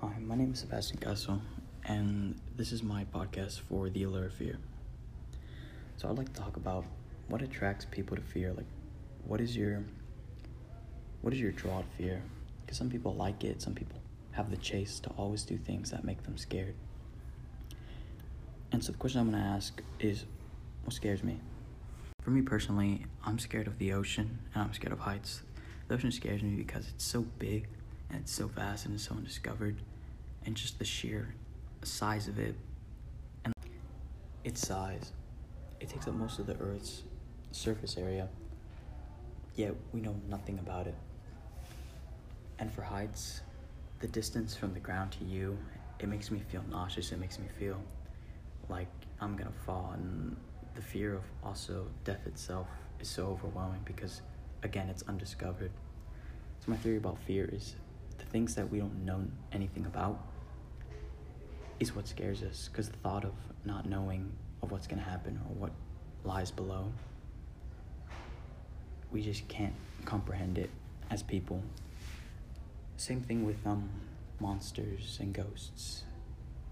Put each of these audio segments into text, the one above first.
Hi, my name is Sebastian Caso, and this is my podcast for the Allure of Fear. So, I'd like to talk about what attracts people to fear. Like, what is your what is your draw to fear? Because some people like it, some people have the chase to always do things that make them scared. And so, the question I'm going to ask is, what scares me? For me personally, I'm scared of the ocean and I'm scared of heights. The ocean scares me because it's so big and it's so vast and it's so undiscovered and just the sheer size of it and its size. It takes up most of the earth's surface area yet we know nothing about it. And for heights the distance from the ground to you it makes me feel nauseous. It makes me feel like i'm gonna fall and the fear of also death itself is so overwhelming because again it's undiscovered. So my theory about fear is the things that we don't know anything about is what scares us because the thought of not knowing of what's going to happen or what lies below we just can't comprehend it as people. Same thing with um monsters and ghosts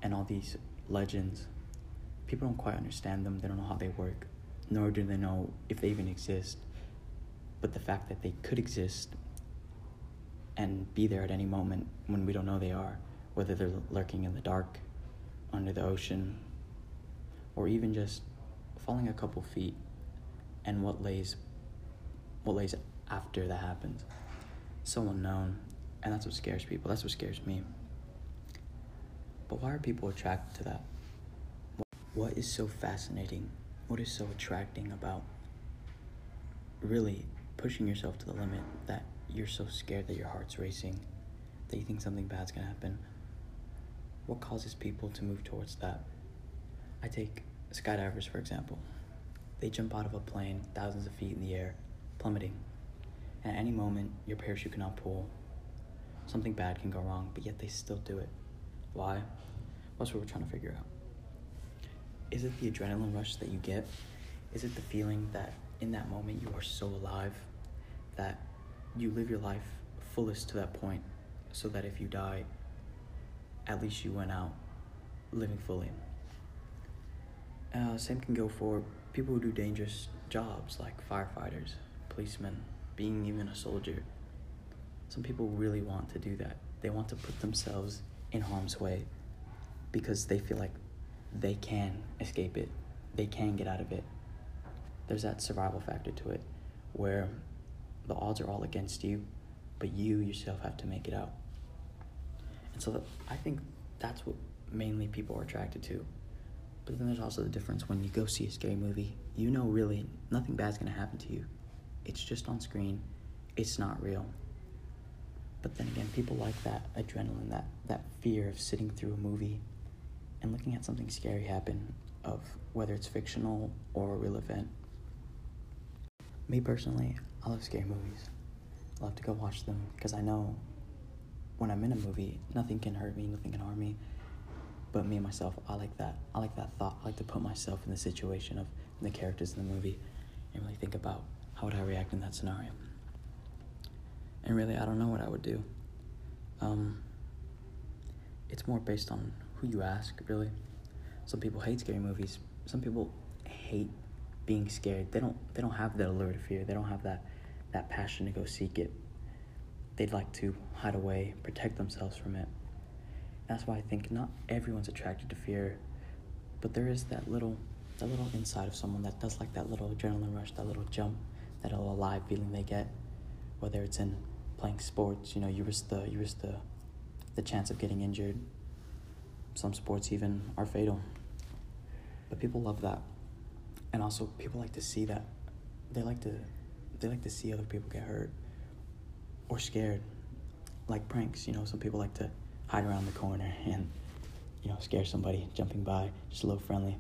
and all these legends. People don't quite understand them they don't know how they work nor do they know if they even exist. But the fact that they could exist and be there at any moment when we don't know they are whether they're lurking in the dark under the ocean, or even just falling a couple feet and what lays what lays after that happens. So unknown, and that's what scares people. That's what scares me. But why are people attracted to that? What is so fascinating? What is so attracting about really pushing yourself to the limit that you're so scared that your heart's racing, that you think something bad's gonna happen? what causes people to move towards that? I take skydivers, for example. They jump out of a plane thousands of feet in the air, plummeting. At any moment, your parachute cannot pull. Something bad can go wrong, but yet they still do it. Why? That's what we're trying to figure out. Is it the adrenaline rush that you get? Is it the feeling that in that moment you are so alive that you live your life fullest to that point so that if you die, at least you went out living fully. Uh, same can go for people who do dangerous jobs like firefighters, policemen, being even a soldier. Some people really want to do that. They want to put themselves in harm's way because they feel like they can escape it, they can get out of it. There's that survival factor to it where the odds are all against you, but you yourself have to make it out. And so I think that's what mainly people are attracted to. But then there's also the difference when you go see a scary movie, you know really nothing bad's gonna happen to you. It's just on screen, it's not real. But then again, people like that adrenaline, that, that fear of sitting through a movie and looking at something scary happen, of whether it's fictional or a real event. Me personally, I love scary movies. I love to go watch them because I know when I'm in a movie, nothing can hurt me, nothing can harm me. But me and myself, I like that. I like that thought. I like to put myself in the situation of the characters in the movie and really think about how would I react in that scenario. And really, I don't know what I would do. Um, it's more based on who you ask, really. Some people hate scary movies. Some people hate being scared. They don't. They don't have that allure to fear. They don't have that that passion to go seek it they'd like to hide away, protect themselves from it. That's why I think not everyone's attracted to fear, but there is that little that little inside of someone that does like that little adrenaline rush, that little jump, that little alive feeling they get, whether it's in playing sports, you know, you risk the you risk the the chance of getting injured. Some sports even are fatal. But people love that. And also people like to see that. They like to they like to see other people get hurt or scared. Like pranks, you know, some people like to hide around the corner and, you know, scare somebody jumping by, just a little friendly.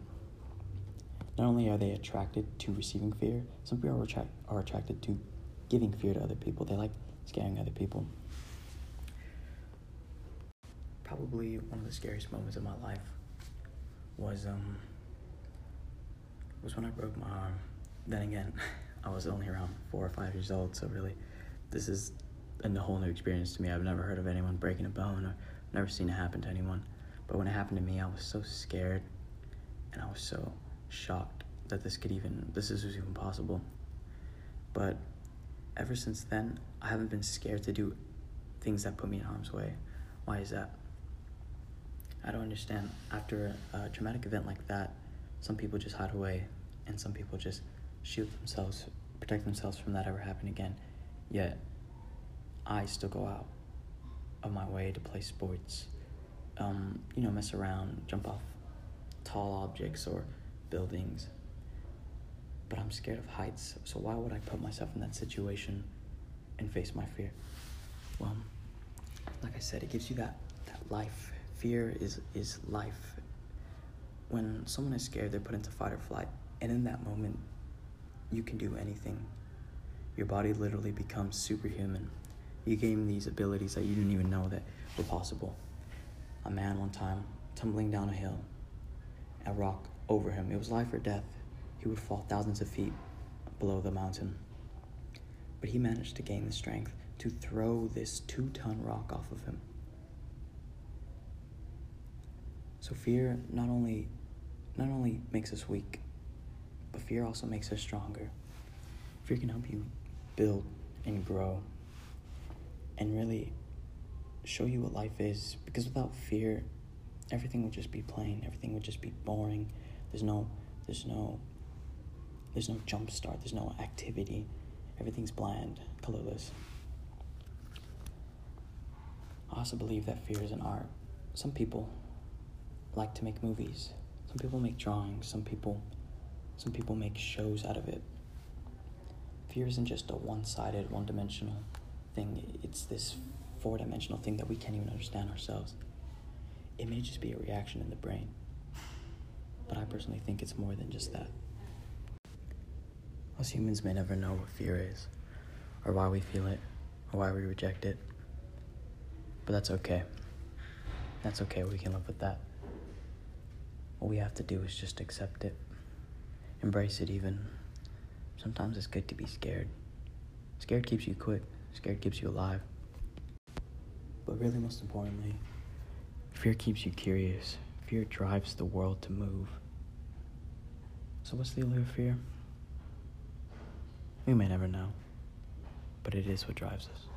Not only are they attracted to receiving fear, some people are, attract- are attracted to giving fear to other people. They like scaring other people. Probably one of the scariest moments of my life was um was when I broke my arm. Then again, I was only around four or five years old, so really, this is a whole new experience to me. I've never heard of anyone breaking a bone or never seen it happen to anyone. But when it happened to me, I was so scared and I was so shocked that this could even this was even possible. But ever since then, I haven't been scared to do things that put me in harm's way. Why is that? I don't understand. After a traumatic event like that, some people just hide away and some people just shield themselves, protect themselves from that ever happening again. Yet, I still go out of my way to play sports, um, you know, mess around, jump off tall objects or buildings. But I'm scared of heights, so why would I put myself in that situation and face my fear? Well, like I said, it gives you that, that life. Fear is, is life. When someone is scared, they're put into fight or flight. And in that moment, you can do anything. Your body literally becomes superhuman. You gain these abilities that you didn't even know that were possible. A man one time tumbling down a hill, a rock over him. It was life or death. He would fall thousands of feet below the mountain. But he managed to gain the strength to throw this two ton rock off of him. So fear not only not only makes us weak, but fear also makes us stronger. Fear can help you build and grow and really show you what life is because without fear everything would just be plain. Everything would just be boring. There's no there's no there's no jump start. There's no activity. Everything's bland colorless. I also believe that fear is an art. Some people like to make movies. Some people make drawings some people some people make shows out of it. Fear isn't just a one-sided one-dimensional thing. It's this four-dimensional thing that we can't even understand ourselves. It may just be a reaction in the brain but i personally think it's more than just that. Us humans may never know what fear is or why we feel it or why we reject it but that's okay. That's okay. We can live with that all we have to do is just accept it embrace it even sometimes it's good to be scared scared keeps you quick Scared keeps you alive. But really, most importantly, fear keeps you curious. Fear drives the world to move. So, what's the allure of fear? We may never know, but it is what drives us.